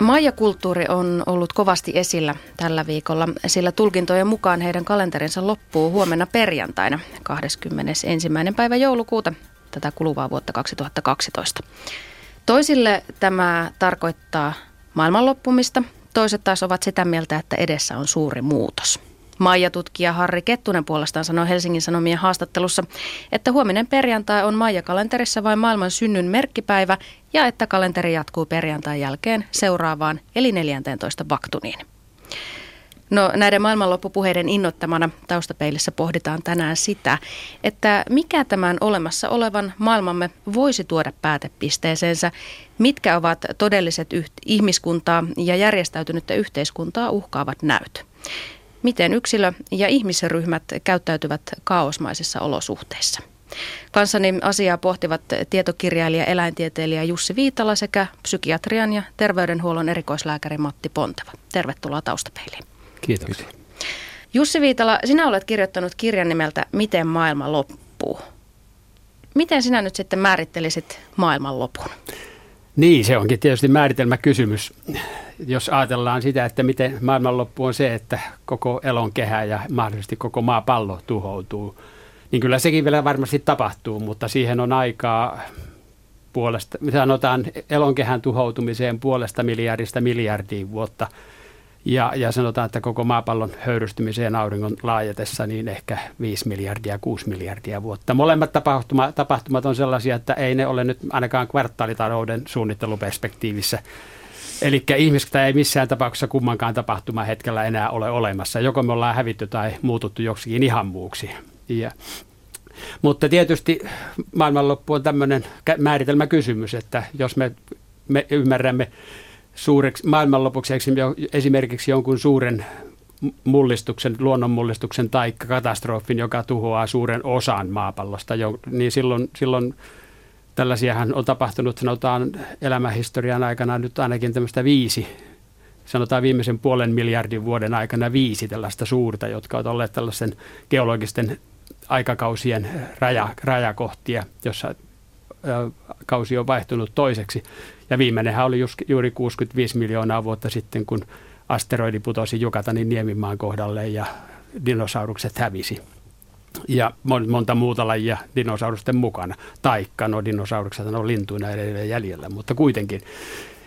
Maija-kulttuuri on ollut kovasti esillä tällä viikolla, sillä tulkintojen mukaan heidän kalenterinsa loppuu huomenna perjantaina 21. päivä joulukuuta tätä kuluvaa vuotta 2012. Toisille tämä tarkoittaa maailman loppumista, toiset taas ovat sitä mieltä, että edessä on suuri muutos. Maija-tutkija Harri Kettunen puolestaan sanoi Helsingin Sanomien haastattelussa, että huominen perjantai on Maija-kalenterissa vain maailman synnyn merkkipäivä ja että kalenteri jatkuu perjantain jälkeen seuraavaan eli 14 vaktuniin. No näiden maailmanloppupuheiden innottamana taustapeilissä pohditaan tänään sitä, että mikä tämän olemassa olevan maailmamme voisi tuoda päätepisteeseensä, mitkä ovat todelliset yht- ihmiskuntaa ja järjestäytynyttä yhteiskuntaa uhkaavat näyt. Miten yksilö ja ihmisryhmät käyttäytyvät kaosmaisissa olosuhteissa. Kanssani asiaa pohtivat tietokirjailija eläintieteilijä Jussi Viitala sekä psykiatrian ja terveydenhuollon erikoislääkäri Matti Ponteva. Tervetuloa taustapeiliin. Kiitos. Jussi Viitala, sinä olet kirjoittanut kirjan nimeltä Miten maailma loppuu. Miten sinä nyt sitten määrittelisit maailman lopun? Niin, se onkin tietysti määritelmäkysymys. Jos ajatellaan sitä, että miten maailmanloppu on se, että koko elonkehä ja mahdollisesti koko maapallo tuhoutuu, niin kyllä sekin vielä varmasti tapahtuu, mutta siihen on aikaa puolesta, sanotaan elonkehän tuhoutumiseen puolesta miljardista miljardiin vuotta – ja, ja sanotaan, että koko maapallon höyrystymiseen auringon laajetessa niin ehkä 5 miljardia, 6 miljardia vuotta. Molemmat tapahtuma, tapahtumat on sellaisia, että ei ne ole nyt ainakaan kvartaalitalouden suunnitteluperspektiivissä. Eli ihmistä ei missään tapauksessa kummankaan tapahtuma hetkellä enää ole olemassa. Joko me ollaan hävitty tai muututtu joksikin ihan muuksi. Ja, mutta tietysti maailmanloppu on tämmöinen määritelmäkysymys, että jos me, me ymmärrämme suureksi, maailmanlopuksi esimerkiksi jonkun suuren mullistuksen, luonnonmullistuksen tai katastrofin, joka tuhoaa suuren osan maapallosta, niin silloin, silloin tällaisiahan on tapahtunut, sanotaan elämähistorian aikana nyt ainakin tämmöistä viisi, sanotaan viimeisen puolen miljardin vuoden aikana viisi tällaista suurta, jotka ovat olleet tällaisen geologisten aikakausien raja, rajakohtia, jossa kausi on vaihtunut toiseksi. Ja viimeinenhän oli juuri 65 miljoonaa vuotta sitten, kun asteroidi putosi Jukatanin niemimaan kohdalle ja dinosaurukset hävisi. Ja monta muuta lajia dinosaurusten mukana. Taikka, no dinosaurukset on lintuina edelleen jäljellä, mutta kuitenkin.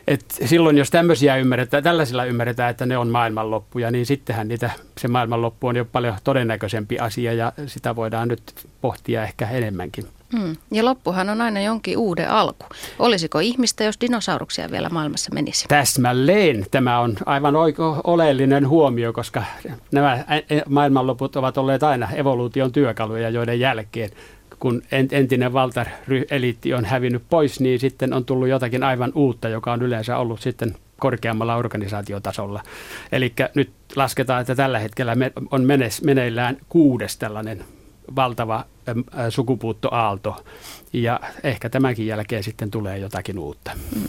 Et silloin jos tämmöisiä ymmärretään, tällaisilla ymmärretään, että ne on maailmanloppuja, niin sittenhän niitä, se maailmanloppu on jo paljon todennäköisempi asia ja sitä voidaan nyt pohtia ehkä enemmänkin. Mm. Ja loppuhan on aina jonkin uuden alku. Olisiko ihmistä, jos dinosauruksia vielä maailmassa menisi? Täsmälleen. Tämä on aivan oiko, oleellinen huomio, koska nämä maailmanloput ovat olleet aina evoluution työkaluja, joiden jälkeen kun entinen valtaeliitti on hävinnyt pois, niin sitten on tullut jotakin aivan uutta, joka on yleensä ollut sitten korkeammalla organisaatiotasolla. Eli nyt lasketaan, että tällä hetkellä on meneillään kuudes tällainen valtava sukupuuttoaalto ja ehkä tämänkin jälkeen sitten tulee jotakin uutta. Mm.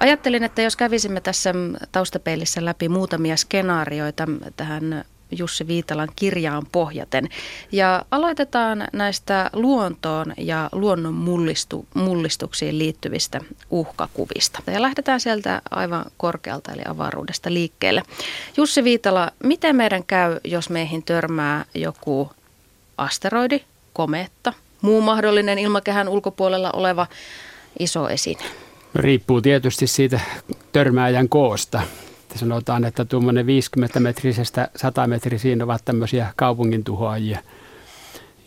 Ajattelin, että jos kävisimme tässä taustapeilissä läpi muutamia skenaarioita tähän Jussi Viitalan kirjaan pohjaten. Ja aloitetaan näistä luontoon ja luonnon mullistu, mullistuksiin liittyvistä uhkakuvista. Ja lähdetään sieltä aivan korkealta eli avaruudesta liikkeelle. Jussi Viitala, miten meidän käy, jos meihin törmää joku asteroidi, kometta, muu mahdollinen ilmakehän ulkopuolella oleva iso esine? Riippuu tietysti siitä törmääjän koosta sanotaan, että tuommoinen 50 metrisestä 100 metrisiin ovat tämmöisiä kaupungin tuhoajia.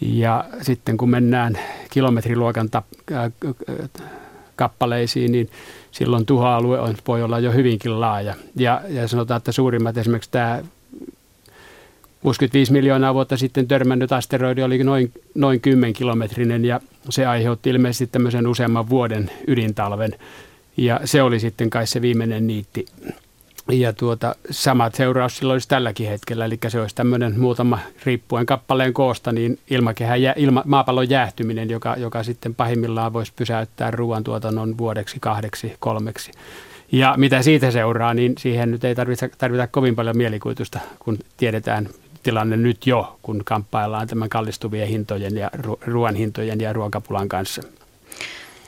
Ja sitten kun mennään kilometriluokan tap, äh, kappaleisiin, niin silloin tuhoalue on, voi olla jo hyvinkin laaja. Ja, ja sanotaan, että suurimmat esimerkiksi tämä 65 miljoonaa vuotta sitten törmännyt asteroidi oli noin, noin 10 kilometrinen ja se aiheutti ilmeisesti tämmöisen useamman vuoden ydintalven. Ja se oli sitten kai se viimeinen niitti ja tuota, samat seuraus silloin olisi tälläkin hetkellä, eli se olisi tämmöinen muutama riippuen kappaleen koosta, niin ilmakehän, jä, ilma, maapallon jäähtyminen, joka, joka sitten pahimmillaan voisi pysäyttää ruoantuotannon vuodeksi, kahdeksi, kolmeksi. Ja mitä siitä seuraa, niin siihen nyt ei tarvita, tarvita kovin paljon mielikuvitusta, kun tiedetään tilanne nyt jo, kun kamppaillaan tämän kallistuvien hintojen ja ruoan hintojen ja ruokapulan kanssa.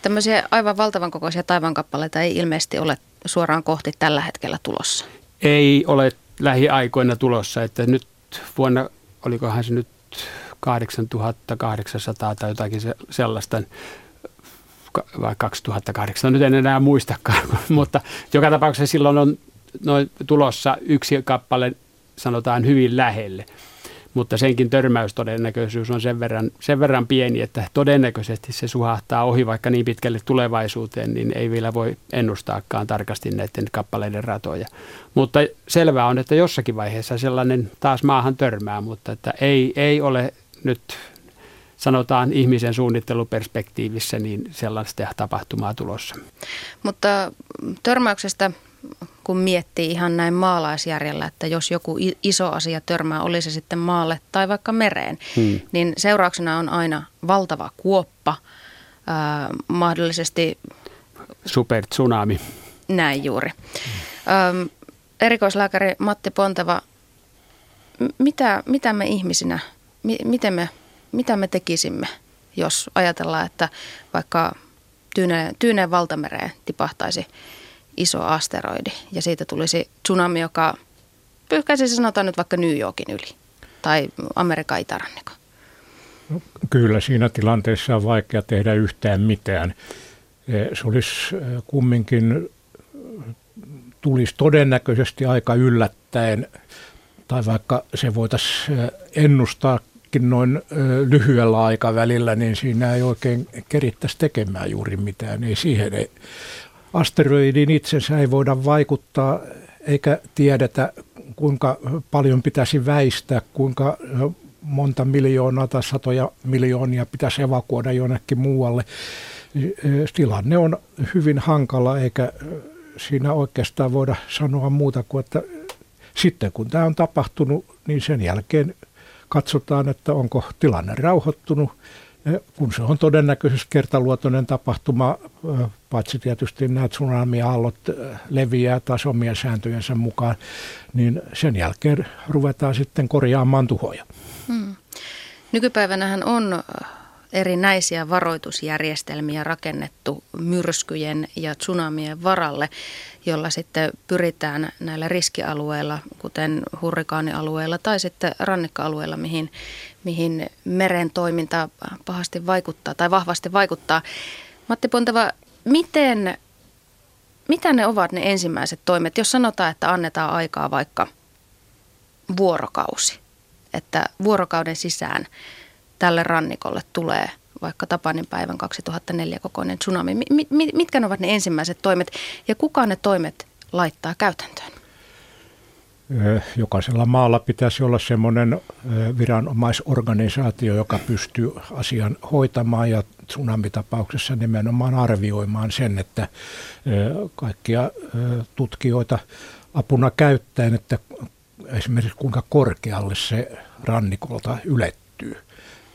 Tämmöisiä aivan valtavan kokoisia taivankappaleita ei ilmeisesti ole suoraan kohti tällä hetkellä tulossa. Ei ole lähiaikoina tulossa, että nyt vuonna, olikohan se nyt 8800 tai jotakin sellaista, vai 2008, nyt en enää muistakaan, mutta joka tapauksessa silloin on noin tulossa yksi kappale, sanotaan hyvin lähelle mutta senkin törmäystodennäköisyys on sen verran, sen verran pieni, että todennäköisesti se suhahtaa ohi vaikka niin pitkälle tulevaisuuteen, niin ei vielä voi ennustaakaan tarkasti näiden kappaleiden ratoja. Mutta selvää on, että jossakin vaiheessa sellainen taas maahan törmää, mutta että ei, ei ole nyt sanotaan ihmisen suunnitteluperspektiivissä niin sellaista tapahtumaa tulossa. Mutta törmäyksestä kun miettii ihan näin maalaisjärjellä, että jos joku iso asia törmää, oli se sitten maalle tai vaikka mereen, hmm. niin seurauksena on aina valtava kuoppa, ää, mahdollisesti... Super tsunami. Näin juuri. Hmm. erikoislääkäri Matti Ponteva, mitä, mitä me ihmisinä, mi, miten me, mitä me tekisimme, jos ajatellaan, että vaikka Tyyneen, Tyyneen valtamereen tipahtaisi iso asteroidi ja siitä tulisi tsunami, joka pyyhkäisi sanotaan nyt vaikka New Yorkin yli tai Amerikan itärannikon? No, kyllä siinä tilanteessa on vaikea tehdä yhtään mitään. E, se olisi e, kumminkin, tulisi todennäköisesti aika yllättäen, tai vaikka se voitaisiin e, ennustaakin noin lyhyellä aikavälillä, niin siinä ei oikein kerittäisi tekemään juuri mitään. Ei siihen ei asteroidin itsensä ei voida vaikuttaa eikä tiedetä, kuinka paljon pitäisi väistää, kuinka monta miljoonaa tai satoja miljoonia pitäisi evakuoida jonnekin muualle. Tilanne on hyvin hankala, eikä siinä oikeastaan voida sanoa muuta kuin, että sitten kun tämä on tapahtunut, niin sen jälkeen katsotaan, että onko tilanne rauhoittunut kun se on todennäköisesti kertaluotoinen tapahtuma, paitsi tietysti nämä tsunami-aallot leviää taas omien sääntöjensä mukaan, niin sen jälkeen ruvetaan sitten korjaamaan tuhoja. Hmm. Nykypäivänähän on erinäisiä varoitusjärjestelmiä rakennettu myrskyjen ja tsunamien varalle, jolla sitten pyritään näillä riskialueilla, kuten hurrikaanialueilla tai sitten rannikkoalueilla, mihin, mihin meren toiminta pahasti vaikuttaa tai vahvasti vaikuttaa. Matti Ponteva, miten, mitä ne ovat ne ensimmäiset toimet, jos sanotaan, että annetaan aikaa vaikka vuorokausi, että vuorokauden sisään – tälle rannikolle tulee vaikka Tapanin päivän 2004 kokoinen tsunami. Mitkä ne ovat ne ensimmäiset toimet ja kuka ne toimet laittaa käytäntöön? Jokaisella maalla pitäisi olla semmoinen viranomaisorganisaatio, joka pystyy asian hoitamaan ja tsunamitapauksessa nimenomaan arvioimaan sen, että kaikkia tutkijoita apuna käyttäen, että esimerkiksi kuinka korkealle se rannikolta ylettyy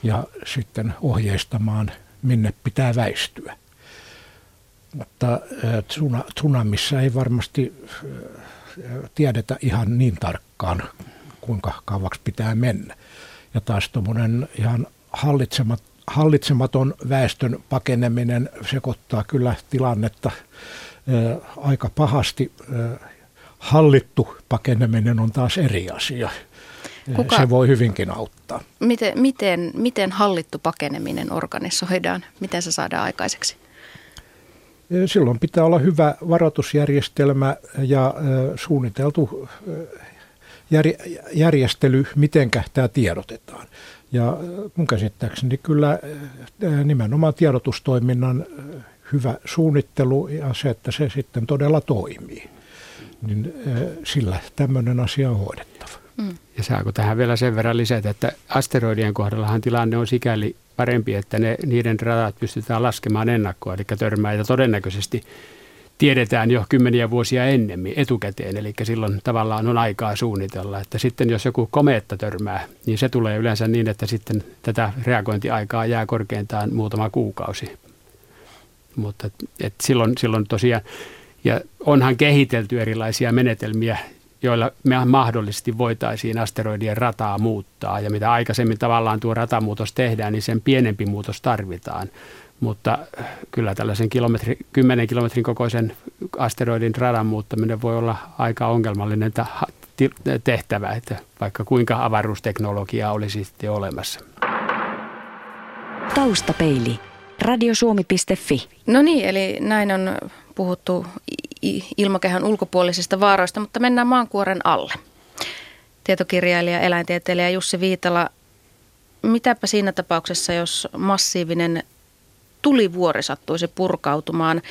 ja sitten ohjeistamaan, minne pitää väistyä. Mutta tsunamissa ei varmasti tiedetä ihan niin tarkkaan, kuinka kauaksi pitää mennä. Ja taas tuommoinen ihan hallitsemat, hallitsematon väestön pakeneminen sekoittaa kyllä tilannetta aika pahasti. Hallittu pakeneminen on taas eri asia. Kuka, se voi hyvinkin auttaa. Miten, miten, miten hallittu pakeneminen organisoidaan? Miten se saadaan aikaiseksi? Silloin pitää olla hyvä varoitusjärjestelmä ja suunniteltu järjestely, miten tämä tiedotetaan. Ja mun käsittääkseni kyllä nimenomaan tiedotustoiminnan hyvä suunnittelu ja se, että se sitten todella toimii, niin sillä tämmöinen asia on hoidettava. Mm. Ja saako tähän vielä sen verran lisätä, että asteroidien kohdallahan tilanne on sikäli parempi, että ne, niiden radat pystytään laskemaan ennakkoa, eli törmää ja todennäköisesti tiedetään jo kymmeniä vuosia ennemmin etukäteen, eli silloin tavallaan on aikaa suunnitella, että sitten jos joku komeetta törmää, niin se tulee yleensä niin, että sitten tätä reagointiaikaa jää korkeintaan muutama kuukausi. Mutta et silloin, silloin tosiaan, ja onhan kehitelty erilaisia menetelmiä, joilla me mahdollisesti voitaisiin asteroidien rataa muuttaa. Ja mitä aikaisemmin tavallaan tuo ratamuutos tehdään, niin sen pienempi muutos tarvitaan. Mutta kyllä tällaisen kilometri, 10 kilometrin kokoisen asteroidin radan muuttaminen voi olla aika ongelmallinen tehtävä, että vaikka kuinka avaruusteknologiaa olisi sitten olemassa. Taustapeili. Radiosuomi.fi. No niin, eli näin on puhuttu ilmakehän ulkopuolisista vaaroista, mutta mennään maankuoren alle. Tietokirjailija, eläintieteilijä Jussi Viitala, mitäpä siinä tapauksessa, jos massiivinen tulivuori sattuisi purkautumaan.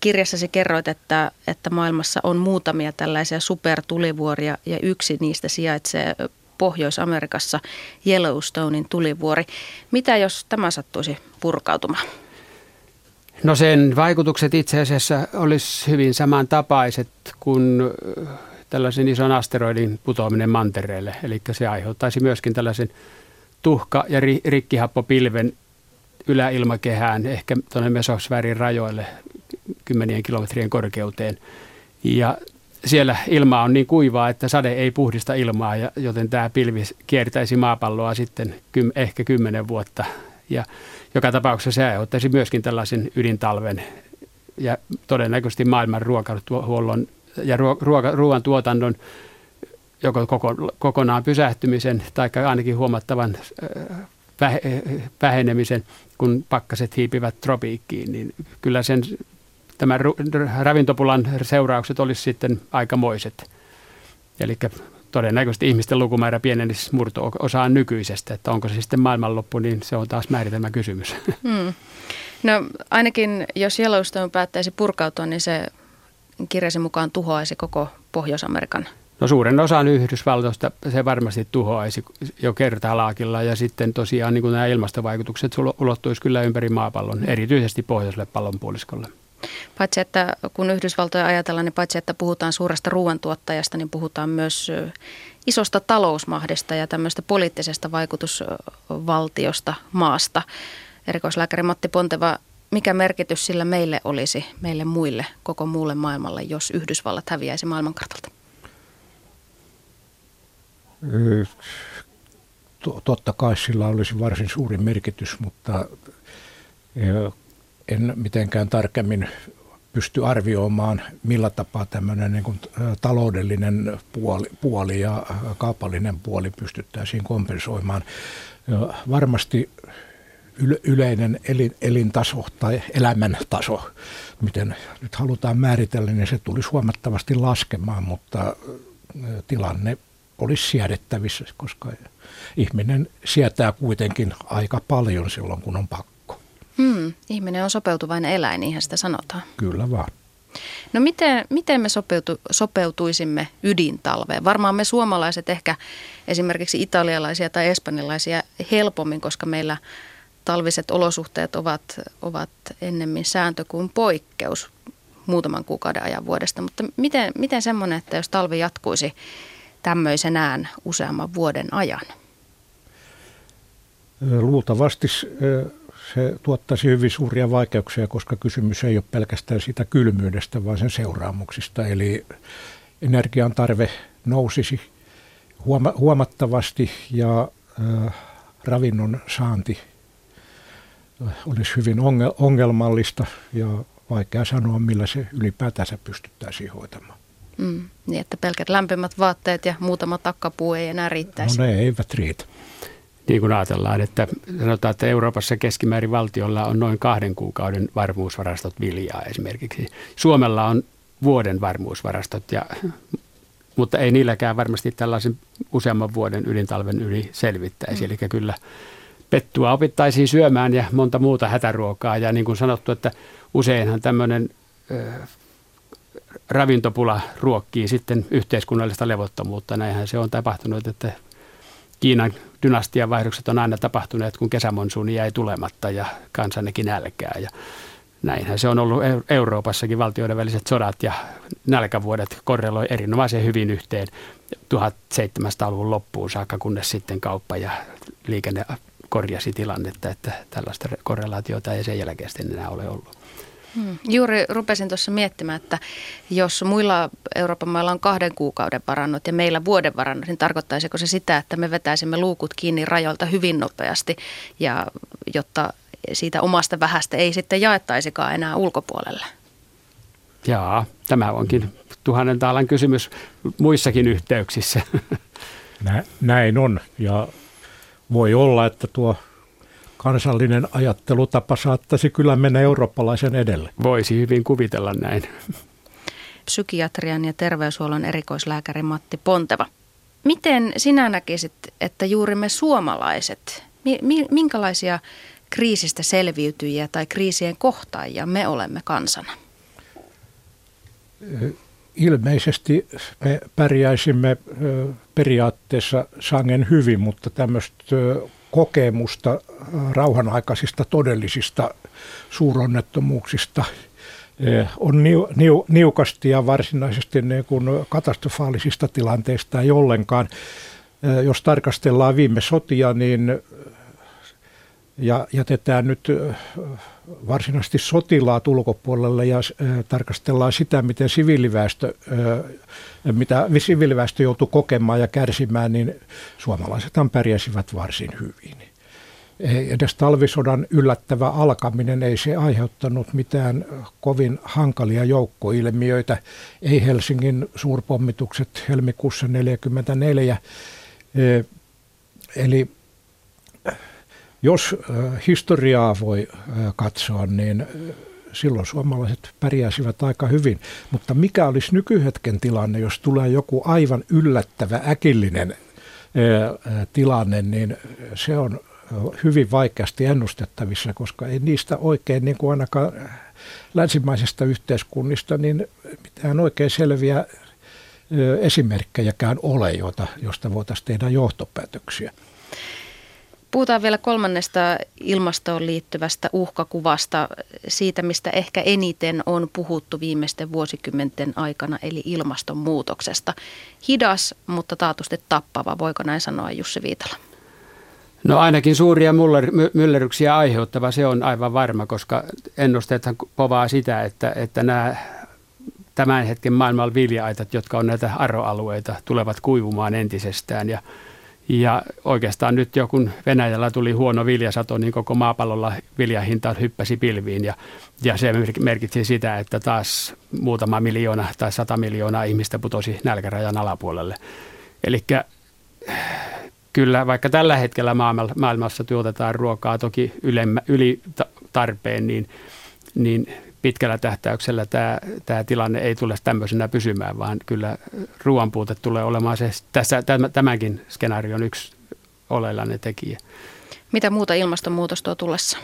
Kirjassasi kerroit, että, että maailmassa on muutamia tällaisia supertulivuoria ja yksi niistä sijaitsee Pohjois-Amerikassa Yellowstonein tulivuori. Mitä jos tämä sattuisi purkautumaan? No sen vaikutukset itse asiassa olisi hyvin samantapaiset kuin tällaisen ison asteroidin putoaminen mantereelle. Eli se aiheuttaisi myöskin tällaisen tuhka- ja rikkihappopilven yläilmakehään, ehkä tuonne mesosfäärin rajoille kymmenien kilometrien korkeuteen. Ja siellä ilma on niin kuivaa, että sade ei puhdista ilmaa, ja, joten tämä pilvi kiertäisi maapalloa sitten kym, ehkä kymmenen vuotta. Ja joka tapauksessa se aiheuttaisi myöskin tällaisen ydintalven ja todennäköisesti maailman ruokahuollon ja ruoka, ruoantuotannon joko koko, kokonaan pysähtymisen tai ainakin huomattavan vähenemisen, kun pakkaset hiipivät tropiikkiin, niin kyllä sen, tämän ravintopulan seuraukset olisi sitten aikamoiset. Eli todennäköisesti ihmisten lukumäärä pienenisi murto-osaan nykyisestä, että onko se sitten maailmanloppu, niin se on taas määritelmä kysymys. Hmm. No ainakin jos Yellowstone päättäisi purkautua, niin se kirjasin mukaan tuhoaisi koko Pohjois-Amerikan No suuren osan Yhdysvaltoista se varmasti tuhoaisi jo kertalaakilla ja sitten tosiaan niin kuin nämä ilmastovaikutukset ulottuisi kyllä ympäri maapallon, erityisesti pohjoiselle pallonpuoliskolle. Paitsi että kun Yhdysvaltoja ajatellaan, niin paitsi että puhutaan suuresta ruoantuottajasta, niin puhutaan myös isosta talousmahdista ja tämmöistä poliittisesta vaikutusvaltiosta maasta. Erikoislääkäri Matti Ponteva, mikä merkitys sillä meille olisi, meille muille, koko muulle maailmalle, jos Yhdysvallat häviäisi maailmankartalta? Totta kai sillä olisi varsin suuri merkitys, mutta en mitenkään tarkemmin pysty arvioimaan, millä tapaa tämmöinen niin kuin taloudellinen puoli, puoli ja kaupallinen puoli pystyttäisiin kompensoimaan. Varmasti yleinen elintaso tai elämäntaso, miten nyt halutaan määritellä, niin se tulisi huomattavasti laskemaan, mutta tilanne olisi siedettävissä, koska ihminen sietää kuitenkin aika paljon silloin, kun on pakko. Hmm, ihminen on sopeutuvainen eläin, niinhän sitä sanotaan. Kyllä vaan. No miten, miten me sopeutu, sopeutuisimme ydintalveen? Varmaan me suomalaiset ehkä esimerkiksi italialaisia tai espanjalaisia helpommin, koska meillä talviset olosuhteet ovat, ovat ennemmin sääntö kuin poikkeus muutaman kuukauden ajan vuodesta. Mutta miten, miten semmoinen, että jos talvi jatkuisi tämmöisenään useamman vuoden ajan? Luultavasti se tuottaisi hyvin suuria vaikeuksia, koska kysymys ei ole pelkästään sitä kylmyydestä, vaan sen seuraamuksista. Eli energian tarve nousisi huomattavasti ja ravinnon saanti olisi hyvin ongelmallista ja vaikea sanoa, millä se ylipäätänsä pystyttäisiin hoitamaan. Mm, niin, että pelkät lämpimät vaatteet ja muutama takkapuu ei enää riittäisi. No ne eivät riitä. Niin kuin ajatellaan, että sanotaan, että Euroopassa keskimäärin valtiolla on noin kahden kuukauden varmuusvarastot viljaa esimerkiksi. Suomella on vuoden varmuusvarastot, ja, mutta ei niilläkään varmasti tällaisen useamman vuoden ydintalven yli selvittäisi. Mm. Eli kyllä pettua opittaisiin syömään ja monta muuta hätäruokaa. Ja niin kuin sanottu, että useinhan tämmöinen ravintopula ruokkii sitten yhteiskunnallista levottomuutta. Näinhän se on tapahtunut, että Kiinan dynastian vaihdokset on aina tapahtuneet, kun kesämonsuuni jäi tulematta ja kansannekin nälkää. Ja näinhän se on ollut Euroopassakin valtioiden väliset sodat ja nälkävuodet korreloi erinomaisen hyvin yhteen 1700-luvun loppuun saakka, kunnes sitten kauppa ja liikenne korjasi tilannetta, että tällaista korrelaatiota ei sen jälkeen enää ole ollut. Hmm. Juuri rupesin tuossa miettimään, että jos muilla Euroopan mailla on kahden kuukauden varannut ja meillä vuoden varannut, niin tarkoittaisiko se sitä, että me vetäisimme luukut kiinni rajoilta hyvin nopeasti, ja jotta siitä omasta vähästä ei sitten jaettaisikaan enää ulkopuolelle? Jaa, tämä onkin tuhannen taalan kysymys muissakin yhteyksissä. Näin on ja voi olla, että tuo kansallinen ajattelutapa saattaisi kyllä mennä eurooppalaisen edelle. Voisi hyvin kuvitella näin. Psykiatrian ja terveyshuollon erikoislääkäri Matti Ponteva. Miten sinä näkisit, että juuri me suomalaiset, minkälaisia kriisistä selviytyjiä tai kriisien kohtaajia me olemme kansana? Ilmeisesti me pärjäisimme periaatteessa sangen hyvin, mutta tämmöistä kokemusta rauhanaikaisista todellisista suuronnettomuuksista on niu, niu, niukasti ja varsinaisesti niin kuin katastrofaalisista tilanteista ei ollenkaan. Jos tarkastellaan viime sotia, niin ja jätetään nyt varsinaisesti sotilaat ulkopuolelle ja tarkastellaan sitä, miten siviiliväestö, mitä siviiliväestö joutuu kokemaan ja kärsimään, niin suomalaisethan pärjäsivät varsin hyvin. Edes talvisodan yllättävä alkaminen ei se aiheuttanut mitään kovin hankalia joukkoilmiöitä. Ei Helsingin suurpommitukset helmikuussa 1944. Eli jos historiaa voi katsoa, niin silloin suomalaiset pärjäsivät aika hyvin. Mutta mikä olisi nykyhetken tilanne, jos tulee joku aivan yllättävä, äkillinen tilanne, niin se on hyvin vaikeasti ennustettavissa, koska ei niistä oikein, niin kuin ainakaan länsimaisesta yhteiskunnista, niin mitään oikein selviä esimerkkejäkään ole, jota, josta voitaisiin tehdä johtopäätöksiä. Puhutaan vielä kolmannesta ilmastoon liittyvästä uhkakuvasta, siitä mistä ehkä eniten on puhuttu viimeisten vuosikymmenten aikana, eli ilmastonmuutoksesta. Hidas, mutta taatusti tappava, voiko näin sanoa Jussi Viitala? No ainakin suuria myllerryksiä aiheuttava, se on aivan varma, koska ennusteethan povaa sitä, että, että nämä tämän hetken maailman vilja-aitat, jotka on näitä arroalueita, tulevat kuivumaan entisestään ja ja oikeastaan nyt jo kun Venäjällä tuli huono viljasato, niin koko maapallolla viljahinta hyppäsi pilviin ja, ja se merkitsi sitä, että taas muutama miljoona tai sata miljoonaa ihmistä putosi nälkärajan alapuolelle. Eli kyllä vaikka tällä hetkellä maailmassa tuotetaan ruokaa toki ylemmä, yli tarpeen, niin, niin pitkällä tähtäyksellä tämä, tämä tilanne ei tule tämmöisenä pysymään, vaan kyllä ruoanpuute tulee olemaan se tässä, tämänkin skenaarion yksi oleellinen tekijä. Mitä muuta ilmastonmuutos tuo tullessa?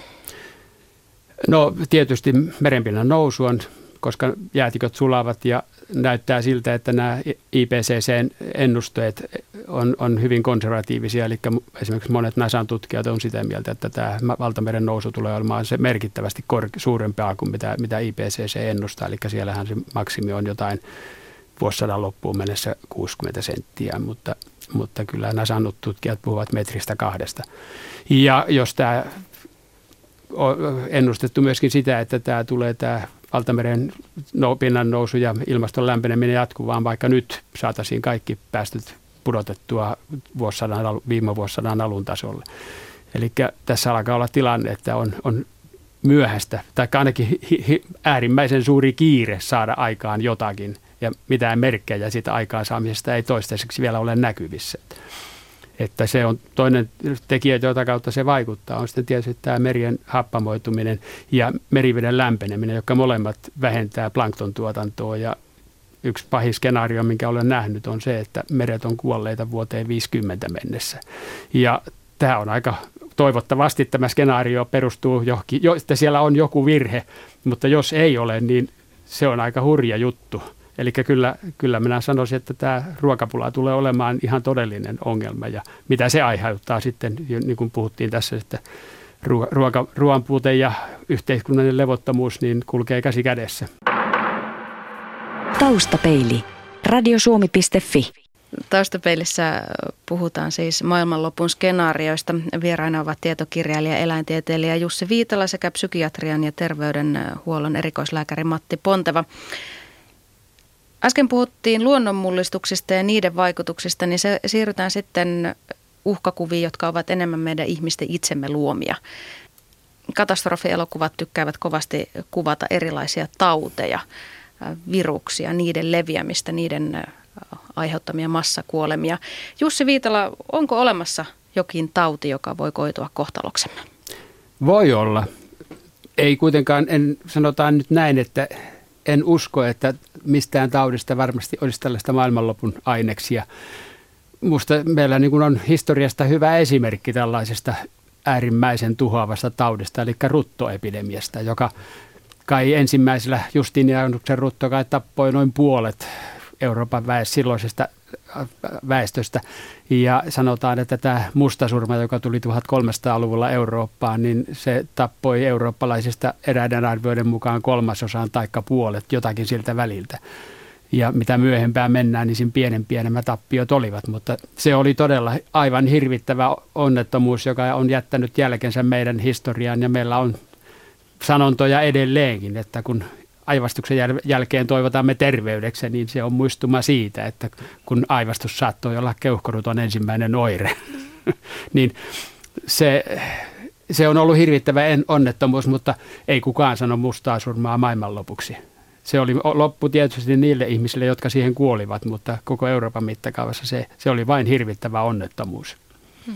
No tietysti merenpinnan nousu on koska jäätiköt sulavat ja näyttää siltä, että nämä IPCC-ennusteet on, on hyvin konservatiivisia. Eli esimerkiksi monet NASAn tutkijat on sitä mieltä, että tämä valtameren nousu tulee olemaan se merkittävästi kor- suurempaa kuin mitä, mitä IPCC ennustaa. Eli siellähän se maksimi on jotain vuosisadan loppuun mennessä 60 senttiä, mutta, mutta kyllä NASAn tutkijat puhuvat metristä kahdesta. Ja jos tämä on ennustettu myöskin sitä, että tämä tulee tämä valtameren pinnan nousu ja ilmaston lämpeneminen jatkuvaan, vaikka nyt saataisiin kaikki päästöt pudotettua vuosisadan, viime vuosisadan alun tasolle. Eli tässä alkaa olla tilanne, että on, on myöhäistä, tai ainakin hi, hi, äärimmäisen suuri kiire saada aikaan jotakin, ja mitään merkkejä siitä aikaansaamisesta ei toistaiseksi vielä ole näkyvissä. Että se on toinen tekijä, jota kautta se vaikuttaa, on sitten tietysti tämä merien happamoituminen ja meriveden lämpeneminen, jotka molemmat vähentää plankton tuotantoa ja yksi pahin skenaario, minkä olen nähnyt, on se, että meret on kuolleita vuoteen 50 mennessä. Ja tämä on aika toivottavasti tämä skenaario perustuu johonkin, jo, että siellä on joku virhe, mutta jos ei ole, niin se on aika hurja juttu. Eli kyllä, kyllä minä sanoisin, että tämä ruokapula tulee olemaan ihan todellinen ongelma ja mitä se aiheuttaa sitten, niin kuin puhuttiin tässä, että ruoka, ruoanpuute ja yhteiskunnallinen levottomuus niin kulkee käsi kädessä. Taustapeili. Radiosuomi.fi. Taustapeilissä puhutaan siis maailmanlopun skenaarioista. Vieraina ovat tietokirjailija, eläintieteilijä Jussi Viitala sekä psykiatrian ja terveydenhuollon erikoislääkäri Matti Ponteva. Äsken puhuttiin luonnonmullistuksista ja niiden vaikutuksista, niin se siirrytään sitten uhkakuviin, jotka ovat enemmän meidän ihmisten itsemme luomia. katastrofielokuvat tykkäävät kovasti kuvata erilaisia tauteja, viruksia, niiden leviämistä, niiden aiheuttamia massakuolemia. Jussi Viitala, onko olemassa jokin tauti, joka voi koitua kohtaloksemme? Voi olla. Ei kuitenkaan, en sanotaan nyt näin, että en usko, että mistään taudista varmasti olisi tällaista maailmanlopun aineksia. Minusta meillä niin on historiasta hyvä esimerkki tällaisesta äärimmäisen tuhoavasta taudista, eli ruttoepidemiasta, joka kai ensimmäisellä Justinianuksen rutto kai tappoi noin puolet Euroopan väest, silloisesta äh, väestöstä. Ja sanotaan, että tämä mustasurma, joka tuli 1300-luvulla Eurooppaan, niin se tappoi eurooppalaisista eräiden arvioiden mukaan kolmasosaan taikka puolet, jotakin siltä väliltä. Ja mitä myöhempään mennään, niin siinä pienempiä nämä tappiot olivat. Mutta se oli todella aivan hirvittävä onnettomuus, joka on jättänyt jälkensä meidän historiaan. Ja meillä on sanontoja edelleenkin, että kun aivastuksen jäl- jälkeen toivotamme terveydeksi, niin se on muistuma siitä, että kun aivastus saattoi olla keuhkoruton ensimmäinen oire, niin se, se on ollut hirvittävä onnettomuus, mutta ei kukaan sano mustaa surmaa maailmanlopuksi. Se oli loppu tietysti niille ihmisille, jotka siihen kuolivat, mutta koko Euroopan mittakaavassa se, se oli vain hirvittävä onnettomuus. Hmm.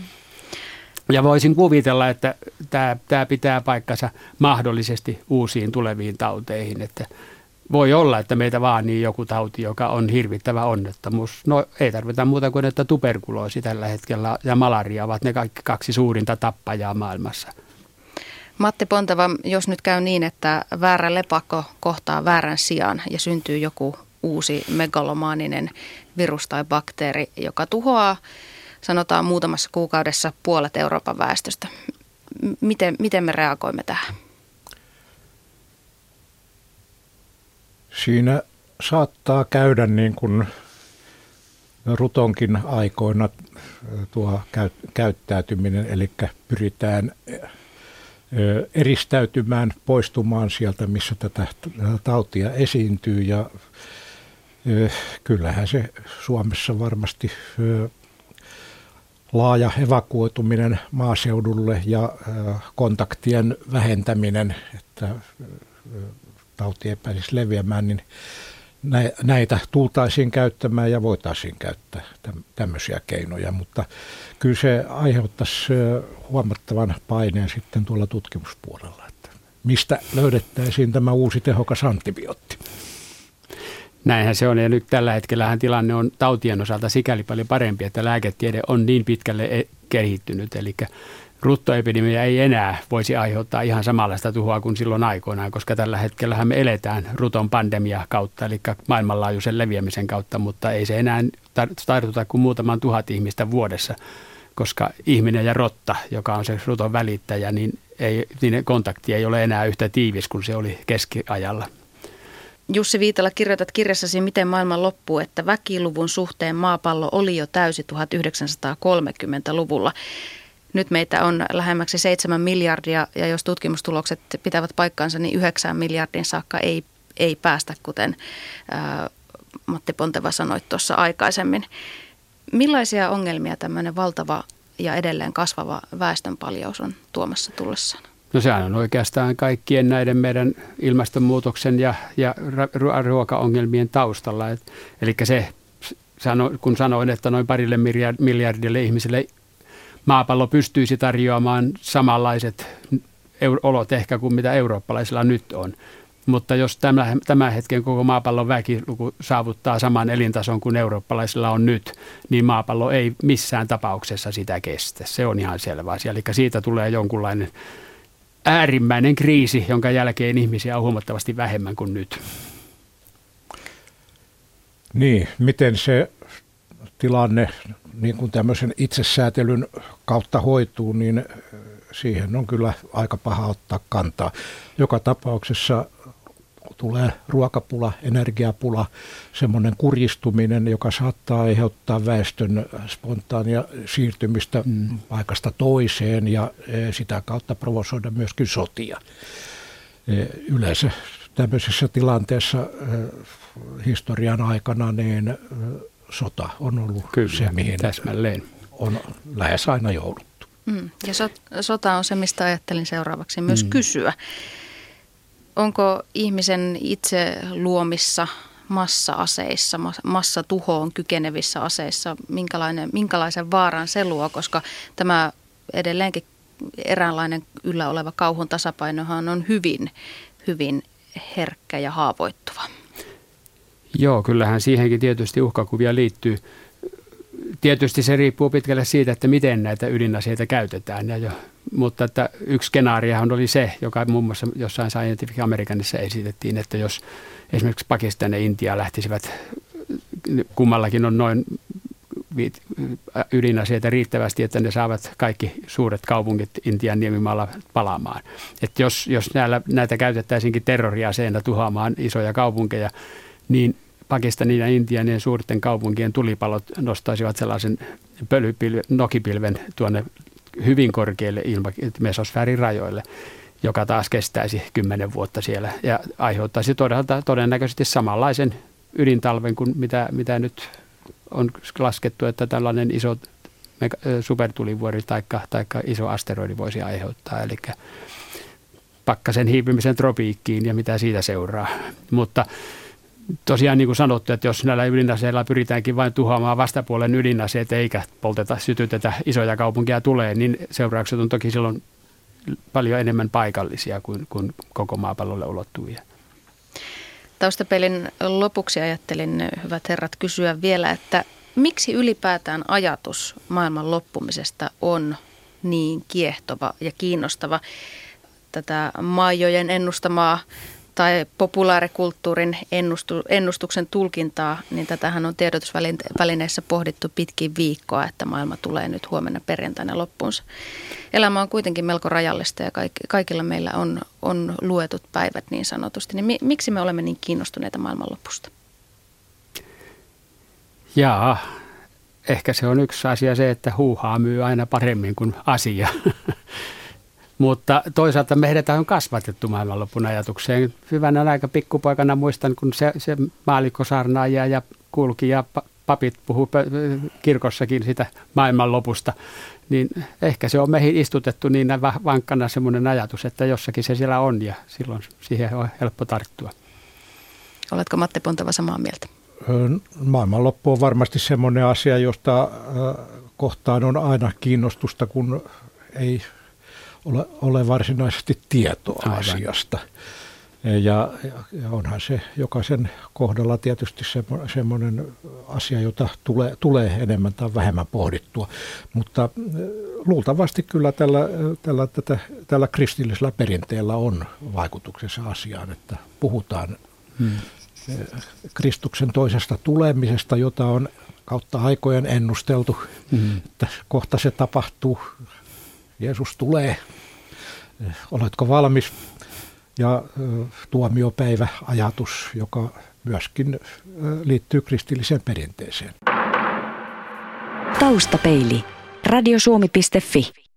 Ja voisin kuvitella, että tämä, tämä pitää paikkansa mahdollisesti uusiin tuleviin tauteihin, että voi olla, että meitä vaanii joku tauti, joka on hirvittävä onnettomuus. No ei tarvita muuta kuin, että tuberkuloosi tällä hetkellä ja malaria ovat ne kaikki kaksi suurinta tappajaa maailmassa. Matti Ponteva, jos nyt käy niin, että väärä lepakko kohtaa väärän sijaan ja syntyy joku uusi megalomaaninen virus tai bakteeri, joka tuhoaa sanotaan muutamassa kuukaudessa puolet Euroopan väestöstä. Miten, miten me reagoimme tähän? Siinä saattaa käydä niin kuin Rutonkin aikoina tuo käyttäytyminen, eli pyritään eristäytymään, poistumaan sieltä, missä tätä tautia esiintyy ja kyllähän se Suomessa varmasti laaja evakuoituminen maaseudulle ja kontaktien vähentäminen, että tauti ei pääsisi leviämään, niin näitä tultaisiin käyttämään ja voitaisiin käyttää tämmöisiä keinoja, mutta kyllä se aiheuttaisi huomattavan paineen sitten tuolla tutkimuspuolella, että mistä löydettäisiin tämä uusi tehokas antibiootti. Näinhän se on ja nyt tällä hetkellä tilanne on tautien osalta sikäli paljon parempi, että lääketiede on niin pitkälle e- kehittynyt. Eli ruttoepidemia ei enää voisi aiheuttaa ihan samanlaista tuhoa kuin silloin aikoinaan, koska tällä hetkellä me eletään ruton pandemia kautta, eli maailmanlaajuisen leviämisen kautta, mutta ei se enää tartuta kuin muutaman tuhat ihmistä vuodessa, koska ihminen ja rotta, joka on se ruton välittäjä, niin, ei, niin kontakti ei ole enää yhtä tiivis kuin se oli keskiajalla. Jussi Viitala, kirjoitat kirjassasi Miten maailman loppuu, että väkiluvun suhteen maapallo oli jo täysi 1930-luvulla. Nyt meitä on lähemmäksi 7 miljardia ja jos tutkimustulokset pitävät paikkaansa, niin 9 miljardin saakka ei, ei päästä, kuten Matti Ponteva sanoi tuossa aikaisemmin. Millaisia ongelmia tämmöinen valtava ja edelleen kasvava väestönpaljaus on tuomassa tullessaan? No sehän on oikeastaan kaikkien näiden meidän ilmastonmuutoksen ja, ja ruokaongelmien taustalla. Et, eli se, sano, kun sanoin, että noin parille miljardille ihmiselle maapallo pystyisi tarjoamaan samanlaiset olot ehkä kuin mitä eurooppalaisilla nyt on. Mutta jos tämä, tämän hetken koko maapallon väkiluku saavuttaa saman elintason kuin eurooppalaisilla on nyt, niin maapallo ei missään tapauksessa sitä kestä. Se on ihan selvä asia. Eli siitä tulee jonkunlainen äärimmäinen kriisi, jonka jälkeen ihmisiä on huomattavasti vähemmän kuin nyt. Niin, miten se tilanne niin kuin tämmöisen itsesäätelyn kautta hoituu, niin siihen on kyllä aika paha ottaa kantaa. Joka tapauksessa tulee ruokapula, energiapula, semmoinen kurjistuminen, joka saattaa aiheuttaa väestön spontaania siirtymistä mm. paikasta toiseen ja e, sitä kautta provosoida myöskin sotia. E, yleensä tämmöisessä tilanteessa e, historian aikana niin sota on ollut Kyllä, se, mihin täsmälleen. on lähes aina jouduttu. Mm. Ja so, sota on se, mistä ajattelin seuraavaksi myös mm. kysyä. Onko ihmisen itse luomissa massa-aseissa, massatuhoon kykenevissä aseissa, minkälainen, minkälaisen vaaran se luo, koska tämä edelleenkin eräänlainen yllä oleva kauhun tasapainohan on hyvin, hyvin herkkä ja haavoittuva. Joo, kyllähän siihenkin tietysti uhkakuvia liittyy. Tietysti se riippuu pitkälle siitä, että miten näitä ydinaseita käytetään. Ja jo, mutta että yksi skenaariahan oli se, joka muun muassa jossain Scientific Americanissa esitettiin, että jos esimerkiksi Pakistan ja Intia lähtisivät, kummallakin on noin ydinaseita riittävästi, että ne saavat kaikki suuret kaupungit Intian niemimaalla palaamaan. Että jos, jos näillä, näitä käytettäisiinkin terroriaseena tuhoamaan isoja kaupunkeja, niin Pakistanin ja Intian suurten kaupunkien tulipalot nostaisivat sellaisen pölypilven, nokipilven tuonne hyvin korkeille ilma, mesosfäärin rajoille, joka taas kestäisi kymmenen vuotta siellä ja aiheuttaisi todella, todennäköisesti samanlaisen ydintalven kuin mitä, mitä nyt on laskettu, että tällainen iso supertulivuori tai iso asteroidi voisi aiheuttaa. Eli pakkasen hiipimisen tropiikkiin ja mitä siitä seuraa. Mutta tosiaan niin kuin sanottu, että jos näillä ydinaseilla pyritäänkin vain tuhoamaan vastapuolen ydinaseet eikä polteta, sytytetä isoja kaupunkia tulee, niin seuraukset on toki silloin paljon enemmän paikallisia kuin, kuin koko maapallolle ulottuvia. Taustapelin lopuksi ajattelin, hyvät herrat, kysyä vielä, että miksi ylipäätään ajatus maailman loppumisesta on niin kiehtova ja kiinnostava? Tätä maajojen ennustamaa tai populaarikulttuurin ennustu, ennustuksen tulkintaa, niin tätähän on tiedotusvälineissä pohdittu pitkin viikkoa, että maailma tulee nyt huomenna perjantaina loppuunsa. Elämä on kuitenkin melko rajallista ja kaikki, kaikilla meillä on, on luetut päivät niin sanotusti. Niin mi, miksi me olemme niin kiinnostuneita maailmanlopusta? Jaa, ehkä se on yksi asia se, että huuhaa myy aina paremmin kuin asia. Mutta toisaalta meidät on kasvatettu maailmanlopun ajatukseen. Hyvänä aika pikkupoikana muistan, kun se, se maalikosarnaaja ja kulki ja papit puhuu kirkossakin sitä maailmanlopusta, niin ehkä se on meihin istutettu niin vankkana semmoinen ajatus, että jossakin se siellä on ja silloin siihen on helppo tarttua. Oletko Matti Pontava samaa mieltä? Maailmanloppu on varmasti semmoinen asia, josta kohtaan on aina kiinnostusta, kun ei ole, ole varsinaisesti tietoa Aivan. asiasta. Ja, ja onhan se jokaisen kohdalla tietysti semmoinen asia, jota tulee, tulee enemmän tai vähemmän pohdittua. Mutta luultavasti kyllä tällä, tällä, tätä, tällä kristillisellä perinteellä on vaikutuksensa asiaan, että puhutaan hmm. Kristuksen toisesta tulemisesta, jota on kautta aikojen ennusteltu, hmm. että kohta se tapahtuu Jeesus tulee, oletko valmis? Ja tuomiopäivä ajatus, joka myöskin liittyy kristilliseen perinteeseen. Taustapeili. Radiosuomi.fi